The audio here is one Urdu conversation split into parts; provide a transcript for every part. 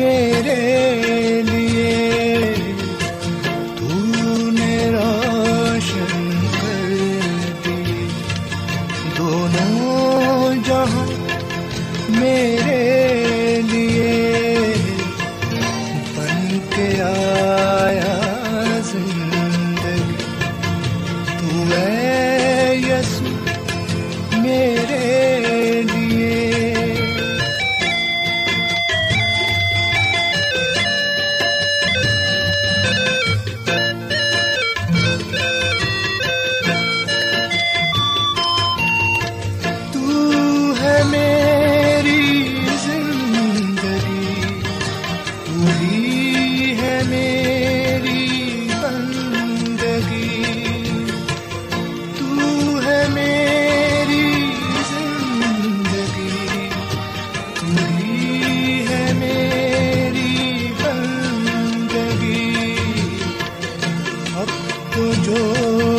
میرے جو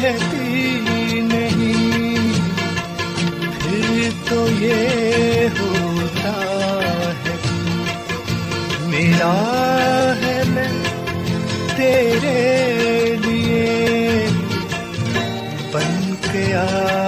کہتی نہیں۔ پھر تو یہ ہوتا ہے۔ میرا ہے میں تیرے لیے۔ بن کے آ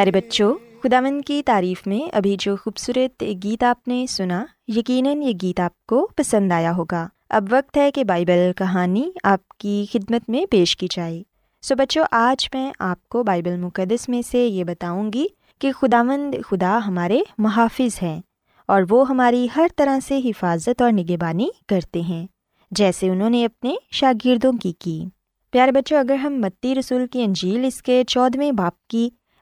پیارے بچوں خداون کی تعریف میں ابھی جو خوبصورت گیت آپ نے سنا، یقیناً یہ گیت آپ کو پسند آیا ہوگا۔ اب وقت ہے کہ بائبل کہانی آپ کی خدمت میں پیش کی جائے۔ سو بچوں، آج میں آپ کو بائبل مقدس میں سے یہ بتاؤں گی کہ خداوند خدا ہمارے محافظ ہیں اور وہ ہماری ہر طرح سے حفاظت اور نگہبانی کرتے ہیں، جیسے انہوں نے اپنے شاگردوں کی کی۔ پیارے بچوں، اگر ہم متی رسول کی انجیل اس کے چودھویں باپ کی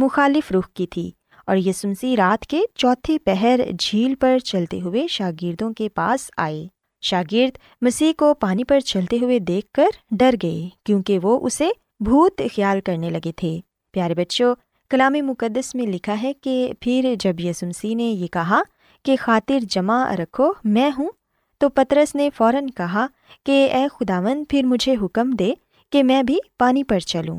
مخالف رخ کی تھی اور یہ رات کے چوتھے پہر جھیل پر چلتے ہوئے شاگردوں کے پاس آئے۔ شاگرد مسیح کو پانی پر چلتے ہوئے دیکھ کر ڈر گئے کیونکہ وہ اسے بھوت خیال کرنے لگے تھے۔ پیارے بچوں، کلام مقدس میں لکھا ہے کہ پھر جب یسمسی نے یہ کہا کہ خاطر جمع رکھو، میں ہوں، تو پترس نے فوراً کہا کہ اے خداون پھر مجھے حکم دے کہ میں بھی پانی پر چلوں۔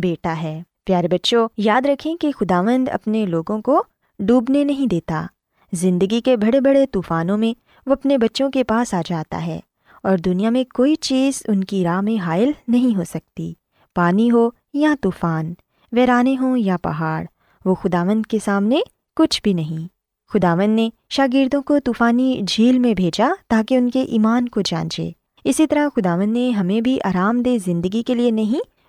بیٹا ہے۔ پیارے بچوں، یاد رکھیں کہ خداوند اپنے لوگوں کو ڈوبنے نہیں دیتا۔ زندگی کے بڑے بڑے طوفانوں میں وہ اپنے بچوں کے پاس آ جاتا ہے اور دنیا میں کوئی چیز ان کی راہ میں حائل نہیں ہو سکتی۔ پانی ہو یا طوفان، ویرانے ہوں یا پہاڑ، وہ خداون کے سامنے کچھ بھی نہیں۔ خداون نے شاگردوں کو طوفانی جھیل میں بھیجا تاکہ ان کے ایمان کو جانچے۔ اسی طرح خداون نے ہمیں بھی آرام دہ زندگی کے لیے نہیں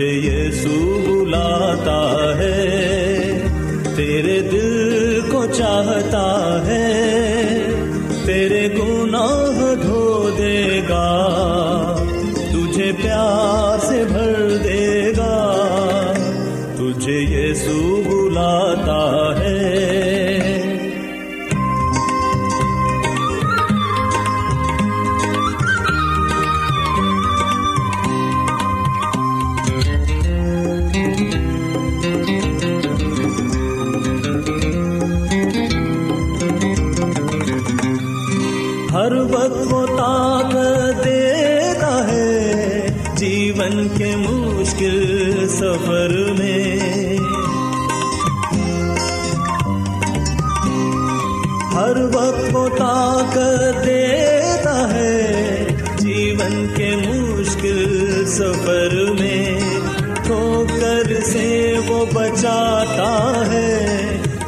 تجھے یسو بلاتا ہے، تیرے دل کو چاہتا ہے، تیرے گناہ دھو دے گا، تجھے پیار سے بھر دے گا۔ تجھے یسو بلاتا ہے سفر میں ٹھوکر سے وہ بچاتا ہے۔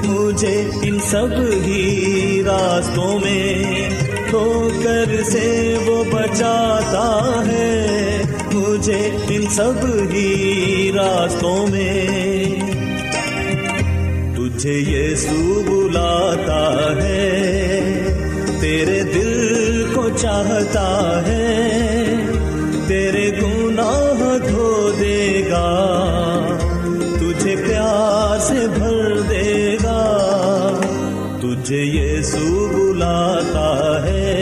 مجھے ان سب ہی راستوں میں ٹھوکر سے وہ بچاتا ہے۔ مجھے ان سب ہی راستوں میں تجھے یسوع بلاتا ہے۔ تیرے دل کو چاہتا ہے۔ تجھے یسوع بلاتا ہے۔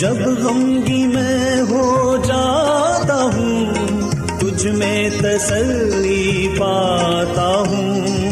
جب غمگی میں ہو جاتا ہوں، تجھ میں تسلی پاتا ہوں۔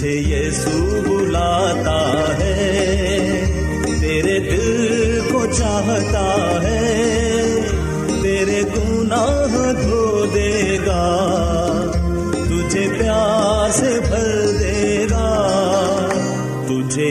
تجھے یسو بلاتا ہے، تیرے دل کو چاہتا ہے، تیرے گناہ دھو دے گا، تجھے پیاس بھر دے گا، تجھے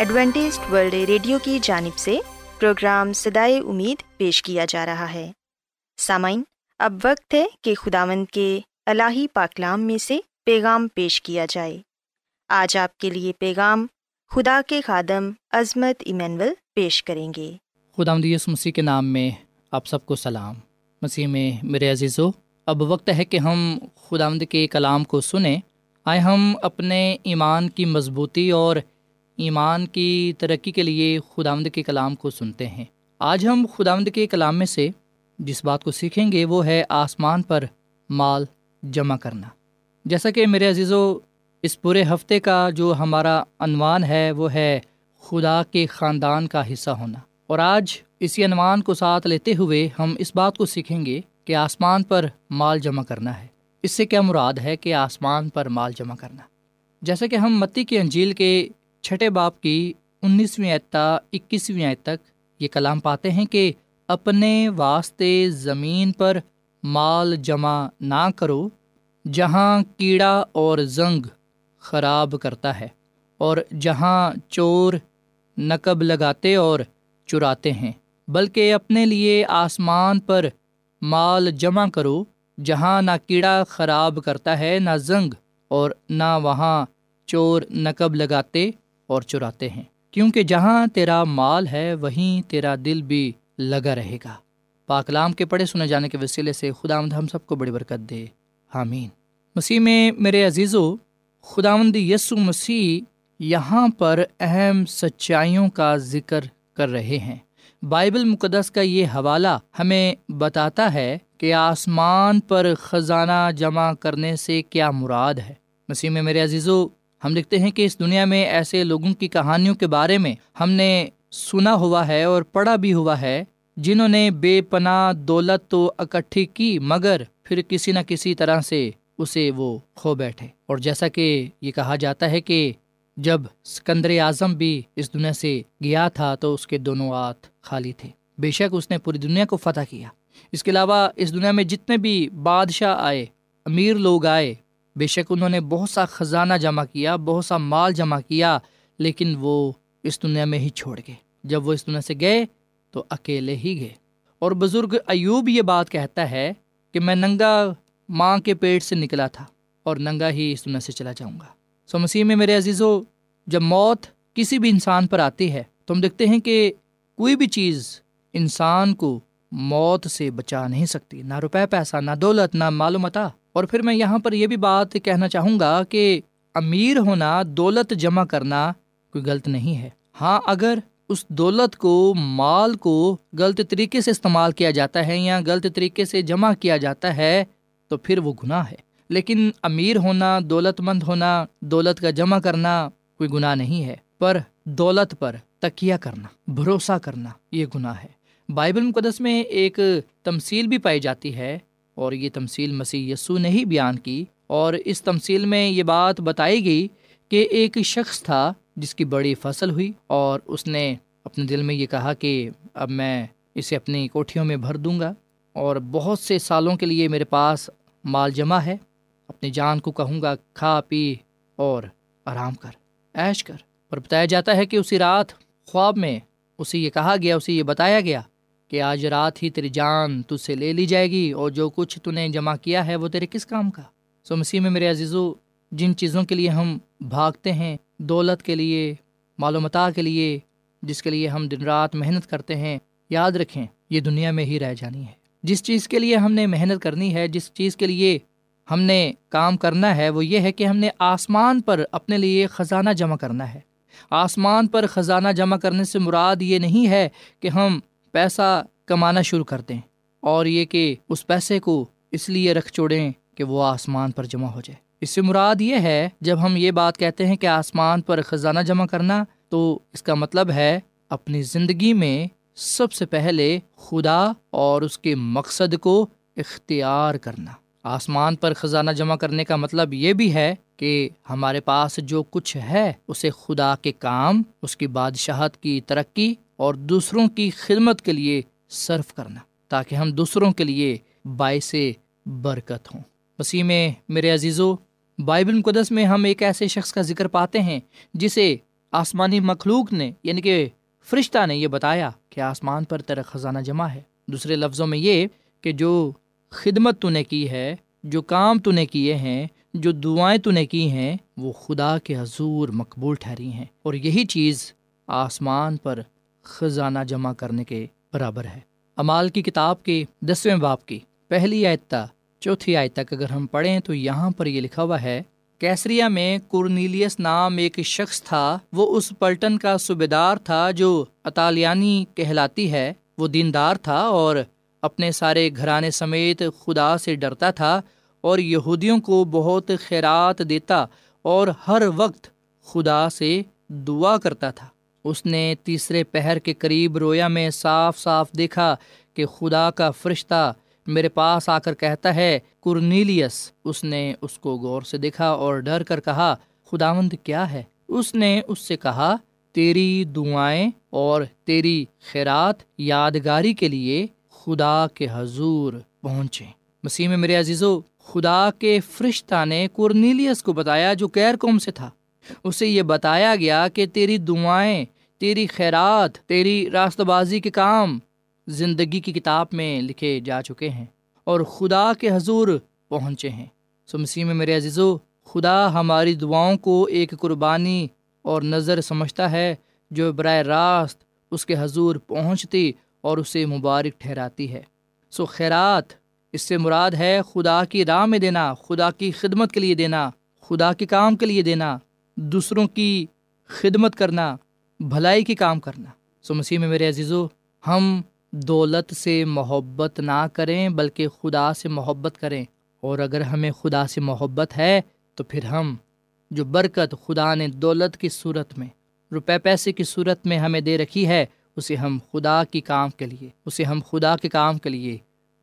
Adventist World Radio کی جانب سے پروگرام سدائے امید پیش کیا جا رہا ہے۔ سامعین، اب وقت ہے کہ خداوند کے الہی پاکلام میں سے پیغام پیش کیا جائے۔ آج آپ کے لیے پیغام خدا کے خادم عظمت ایمینول پیش کریں گے۔ خدا مدیس مسیح کے نام میں آپ سب کو سلام۔ مسیح میں میرے عزیز و اب وقت ہے کہ ہم خدا مد کے کلام کو سنیں۔ آئے ہم اپنے ایمان کی مضبوطی اور ایمان کی ترقی کے لیے خدا مد کے کلام کو سنتے ہیں۔ آج ہم خدا کے کلام میں سے جس بات کو سیکھیں گے وہ ہے آسمان پر مال جمع کرنا۔ جیسا کہ میرے عزیز و اس پورے ہفتے کا جو ہمارا عنوان ہے وہ ہے خدا کے خاندان کا حصہ ہونا۔ اور آج اسی عنوان کو ساتھ لیتے ہوئے ہم اس بات کو سیکھیں گے کہ آسمان پر مال جمع کرنا ہے۔ اس سے کیا مراد ہے کہ آسمان پر مال جمع کرنا؟ جیسا کہ ہم متی کی انجیل کے چھٹے باپ کی انیسویں اعتا اکیسویں آیت تک یہ کلام پاتے ہیں کہ اپنے واسطے زمین پر مال جمع نہ کرو، جہاں کیڑا اور زنگ خراب کرتا ہے اور جہاں چور نقب لگاتے اور چراتے ہیں، بلکہ اپنے لیے آسمان پر مال جمع کرو، جہاں نہ کیڑا خراب کرتا ہے، نہ زنگ اور نہ وہاں چور نقب لگاتے اور چراتے ہیں۔ کیونکہ جہاں تیرا مال ہے، وہیں تیرا دل بھی لگا رہے گا۔ پاکلام کے پڑھے سنے جانے کے وسیلے سے خدا مد ہم سب کو بڑی برکت دے۔ حامین مسیح میں میرے عزیز و یسو مسیح یہاں پر اہم سچائیوں کا ذکر کر رہے ہیں۔ بائبل مقدس کا یہ حوالہ ہمیں بتاتا ہے کہ آسمان پر خزانہ جمع کرنے سے کیا مراد ہے۔ مسیح میں میرے عزیزو ہم لکھتے ہیں کہ اس دنیا میں ایسے لوگوں کی کہانیوں کے بارے میں ہم نے سنا ہوا ہے اور پڑھا بھی ہوا ہے، جنہوں نے بے پناہ دولت تو اکٹھی کی، مگر پھر کسی نہ کسی طرح سے اسے وہ کھو بیٹھے۔ اور جیسا کہ یہ کہا جاتا ہے کہ جب سکندر اعظم بھی اس دنیا سے گیا تھا تو اس کے دونوں ہاتھ خالی تھے۔ بے شک اس نے پوری دنیا کو فتح کیا۔ اس کے علاوہ اس دنیا میں جتنے بھی بادشاہ آئے، امیر لوگ آئے بے شک انہوں نے بہت سا خزانہ جمع کیا، بہت سا مال جمع کیا، لیکن وہ اس دنیا میں ہی چھوڑ گئے۔ جب وہ اس دنیا سے گئے تو اکیلے ہی گئے۔ اور بزرگ ایوب یہ بات کہتا ہے کہ میں ننگا ماں کے پیٹ سے نکلا تھا اور ننگا ہی اس دنیا سے چلا جاؤں گا۔ سو مسیح میں میرے عزیز و جب موت کسی بھی انسان پر آتی ہے، تو ہم دیکھتے ہیں کہ کوئی بھی چیز انسان کو موت سے بچا نہیں سکتی۔ نہ روپے پیسہ، نہ دولت، نہ معلومتا اور پھر میں یہاں پر یہ بھی بات کہنا چاہوں گا کہ امیر ہونا، دولت جمع کرنا کوئی غلط نہیں ہے۔ ہاں اگر اس دولت کو، مال کو غلط طریقے سے استعمال کیا جاتا ہے یا غلط طریقے سے جمع کیا جاتا ہے، تو پھر وہ گناہ ہے۔ لیکن امیر ہونا، دولت مند ہونا، دولت کا جمع کرنا کوئی گناہ نہیں ہے۔ پر دولت پر تکیہ کرنا، بھروسہ کرنا، یہ گناہ ہے۔ بائبل مقدس میں ایک تمصیل بھی پائی جاتی ہے۔ اور یہ تمصیل مسیح یسو نے ہی بیان کی اور اس تمصیل میں یہ بات بتائی گئی کہ ایک شخص تھا جس کی بڑی فصل ہوئی اور اس نے اپنے دل میں یہ کہا کہ اب میں اسے اپنی کوٹھیوں میں بھر دوں گا اور بہت سے سالوں کے لیے میرے پاس مال جمع ہے، اپنی جان کو کہوں گا، کھا، پی اور آرام کر ایش کر۔ اور بتایا جاتا ہے کہ اسی رات خواب میں اسے یہ کہا گیا، اسے یہ بتایا گیا کہ آج رات ہی تیری جان تجھ سے لے لی جائے گی اور جو کچھ تو نے جمع کیا ہے وہ تیرے کس کام کا؟ سو مسیح میں میرے عزیزو، جن چیزوں کے لیے ہم بھاگتے ہیں، دولت کے لیے معلومات کے لیے، جس کے لیے ہم دن رات محنت کرتے ہیں، یاد رکھیں یہ دنیا میں ہی رہ جانی ہے۔ جس چیز کے لیے ہم نے محنت کرنی ہے، جس چیز کے لیے ہم نے کام کرنا ہے، وہ یہ ہے کہ ہم نے آسمان پر اپنے لیے خزانہ جمع کرنا ہے۔ آسمان پر خزانہ جمع کرنے سے مراد یہ نہیں ہے کہ ہم پیسہ کمانا شروع کر دیں اور یہ کہ اس پیسے کو اس لیے رکھ چھوڑیں کہ وہ آسمان پر جمع ہو جائے۔ اس سے مراد یہ ہے، جب ہم یہ بات کہتے ہیں کہ آسمان پر خزانہ جمع کرنا، تو اس کا مطلب ہے اپنی زندگی میں سب سے پہلے خدا اور اس کے مقصد کو اختیار کرنا۔ آسمان پر خزانہ جمع کرنے کا مطلب یہ بھی ہے کہ ہمارے پاس جو کچھ ہے، اسے خدا کے کام، اس کی بادشاہت کی ترقی اور دوسروں کی خدمت کے لیے صرف کرنا، تاکہ ہم دوسروں کے لیے باعث برکت ہوں۔ مسیح میں میرے عزیزو، بائبل مقدس میں ہم ایک ایسے شخص کا ذکر پاتے ہیں جسے آسمانی مخلوق نے یعنی کہ فرشتہ نے یہ بتایا کہ آسمان پر تیرا خزانہ جمع ہے۔ دوسرے لفظوں میں یہ کہ جو خدمت تو نے کی ہے، جو کام تو نے کیے ہیں، جو دعائیں تو نے کی ہیں، وہ خدا کے حضور مقبول ٹھہری ہیں۔ اور یہی چیز آسمان پر خزانہ جمع کرنے کے برابر ہے۔ امال کی کتاب کے دسویں باپ کی پہلی آیتہ چوتھی آیت تک اگر ہم پڑھیں تو یہاں پر یہ لکھا ہوا ہے، کیسریا میں کرنیلیس نام ایک شخص تھا، وہ اس پلٹن کا صوبے دار تھا جو اطالیانی کہلاتی ہے۔ وہ دیندار تھا اور اپنے سارے گھرانے سمیت خدا سے ڈرتا تھا اور یہودیوں کو بہت خیرات دیتا اور ہر وقت خدا سے دعا کرتا تھا۔ اس نے تیسرے پہر کے قریب رویا میں صاف صاف دیکھا کہ خدا کا فرشتہ میرے پاس آ کر کہتا ہے کرنیلیس اس نے اس کو غور سے دیکھا اور ڈر کر کہا، خداوند کیا ہے؟ اس نے اس سے کہا، تیری دعائیں اور تیری خیرات یادگاری کے لیے خدا کے حضور پہنچے مسیح میں میرے عزیزو، خدا کے فرشتہ نے کرنیلیس کو بتایا جو کیر قوم سے تھا۔ اسے یہ بتایا گیا کہ تیری دعائیں، تیری خیرات، تیری راست بازی کے کام زندگی کی کتاب میں لکھے جا چکے ہیں اور خدا کے حضور پہنچے ہیں۔ سو مسیح میں میرے عزیزو، خدا ہماری دعاؤں کو ایک قربانی اور نظر سمجھتا ہے جو براہ راست اس کے حضور پہنچتی اور اسے مبارک ٹھہراتی ہے۔ سو خیرات، اس سے مراد ہے خدا کی راہ میں دینا، خدا کی خدمت کے لیے دینا، خدا کے کام کے لیے دینا دوسروں کی خدمت کرنا، بھلائی کی کام کرنا۔ سو مسیح میں میرے عزیزو، ہم دولت سے محبت نہ کریں، بلکہ خدا سے محبت کریں۔ اور اگر ہمیں خدا سے محبت ہے، تو پھر ہم، جو برکت خدا نے دولت کی صورت میں، روپے پیسے کی صورت میں ہمیں دے رکھی ہے، اسے ہم خدا کی کام کے لیے، اسے ہم خدا کے کام کے لیے،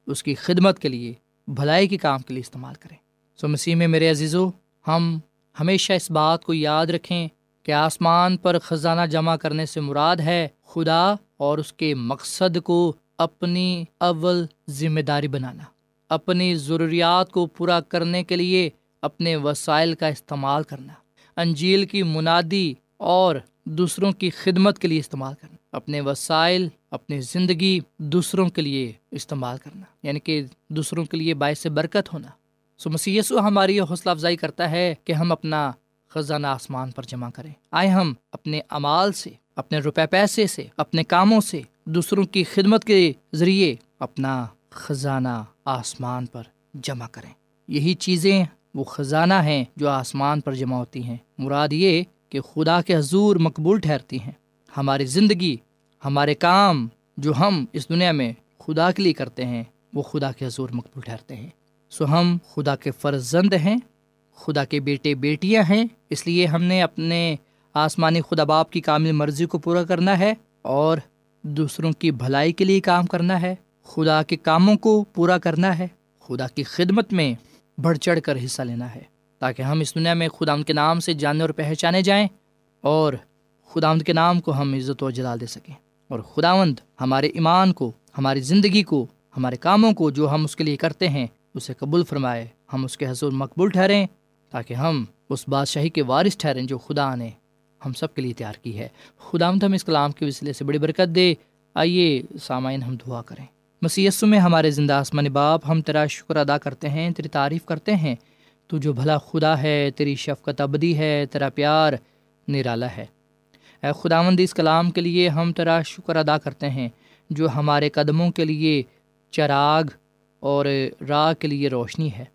اس کی خدمت کے لیے، بھلائی کے کام کے لیے استعمال کریں۔ سو مسیح میں میرے عزیزو، ہم ہمیشہ اس بات کو یاد رکھیں کہ آسمان پر خزانہ جمع کرنے سے مراد ہے خدا اور اس کے مقصد کو اپنی اول ذمہ داری بنانا، اپنی ضروریات کو پورا کرنے کے لیے اپنے وسائل کا استعمال کرنا، انجیل کی منادی اور دوسروں کی خدمت کے لیے استعمال کرنا، اپنے وسائل، اپنی زندگی دوسروں کے لیے استعمال کرنا یعنی کہ دوسروں کے لیے باعث برکت ہونا۔ سو مسیسو ہماری حوصلہ افزائی کرتا ہے کہ ہم اپنا خزانہ آسمان پر جمع کریں۔ آئے ہم اپنے امال سے، اپنے روپے پیسے سے، اپنے کاموں سے، دوسروں کی خدمت کے ذریعے اپنا خزانہ آسمان پر جمع کریں۔ یہی چیزیں وہ خزانہ ہیں جو آسمان پر جمع ہوتی ہیں۔ مراد یہ کہ خدا کے حضور مقبول ٹھہرتی ہیں۔ ہماری زندگی، ہمارے کام جو ہم اس دنیا میں خدا کے لیے کرتے ہیں، وہ خدا کے حضور مقبول ٹھہرتے ہیں۔ سو ہم خدا کے فرزند ہیں، خدا کے بیٹے بیٹیاں ہیں، اس لیے ہم نے اپنے آسمانی خدا باپ کی کامل مرضی کو پورا کرنا ہے اور دوسروں کی بھلائی کے لیے کام کرنا ہے۔ خدا کے کاموں کو پورا کرنا ہے، خدا کی خدمت میں بڑھ چڑھ کر حصہ لینا ہے۔ تاکہ ہم اس دنیا میں خدا ان کے نام سے جانے اور پہچانے جائیں اور خدا کے نام کو ہم عزت و جلال دے سکیں۔ اور خداوند ہمارے ایمان کو، ہماری زندگی کو، ہمارے کاموں کو جو ہم اس کے لیے کرتے ہیں اسے قبول فرمائے۔ ہم اس کے حضور مقبول ٹھہریں تاکہ ہم اس بادشاہی کے وارث ٹھہریں جو خدا نے ہم سب کے لیے تیار کی ہے۔ خدا ہم اس کلام کے وسیلے سے بڑی برکت دے۔ آئیے سامعین، ہم دعا کریں۔ مسیسو میں ہمارے زندہ آسمان باپ، ہم تیرا شکر ادا کرتے ہیں، تیری تعریف کرتے ہیں۔ تو جو بھلا خدا ہے، تیری شفقت ابدی ہے، تیرا پیار نرالا ہے۔ اے خداوند اس کلام کے لیے ہم تیرا شکر ادا کرتے ہیں۔ جو ہمارے قدموں کے لیے چراغ اور راہ کے لیے روشنی ہے۔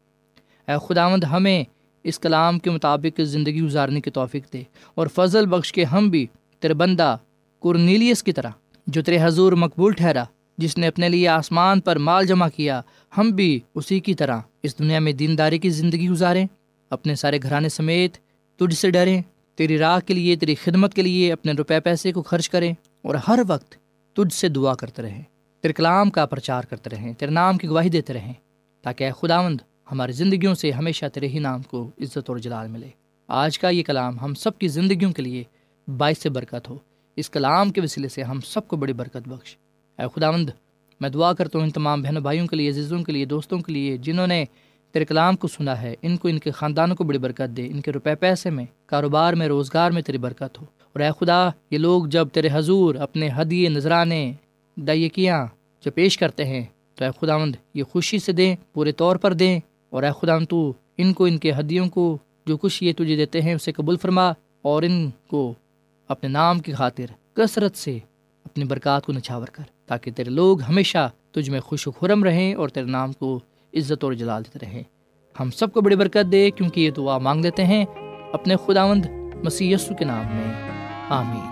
اے خداوند، ہمیں اس کلام کے مطابق زندگی گزارنے کی توفیق دے اور فضل بخش کے ہم بھی تیرے بندہ کرنیلیس کی طرح، جو تیرے حضور مقبول ٹھہرا، جس نے اپنے لیے آسمان پر مال جمع کیا، ہم بھی اسی کی طرح اس دنیا میں دینداری کی زندگی گزاریں۔ اپنے سارے گھرانے سمیت تجھ سے ڈریں، تیری راہ کے لیے، تیری خدمت کے لیے اپنے روپے پیسے کو خرچ کریں اور ہر وقت تجھ سے دعا کرتے رہیں۔ تیرے کلام کا پرچار کرتے رہیں، تیرے نام کی گواہی دیتے رہیں، تاکہ اے خداوند ہماری زندگیوں سے ہمیشہ تیرے ہی نام کو عزت اور جلال ملے۔ آج کا یہ کلام ہم سب کی زندگیوں کے لیے باعث برکت ہو۔ اس کلام کے وسیلے سے ہم سب کو بڑی برکت بخش۔ اے خداوند، میں دعا کرتا ہوں ان تمام بہنوں بھائیوں کے لیے، عزیزوں کے لیے، دوستوں کے لیے، جنہوں نے تیرے کلام کو سنا ہے، ان کو، ان کے خاندانوں کو بڑی برکت دے، ان کے روپے پیسے میں، کاروبار میں، روزگار میں تیری برکت ہو۔ اور اے خدا، یہ لوگ جب تیرے حضور اپنے ہدیے، نذرانے دائیکیاں جو پیش کرتے ہیں، تو اے خداوند یہ خوشی سے دیں، پورے طور پر دیں۔ اور اے خداوند تو ان کو، ان کے ہدیوں کو جو کچھ یہ تجھے دیتے ہیں، اسے قبول فرما اور ان کو اپنے نام کی خاطر کثرت سے اپنی برکات کو نچھاور کر، تاکہ تیرے لوگ ہمیشہ تجھ میں خوش و خرم رہیں اور تیرے نام کو عزت اور جلال دیتے رہیں۔ ہم سب کو بڑی برکت دے، کیونکہ یہ دعا مانگ دیتے ہیں اپنے خداوند مسیح یسو کے نام میں۔ آمین۔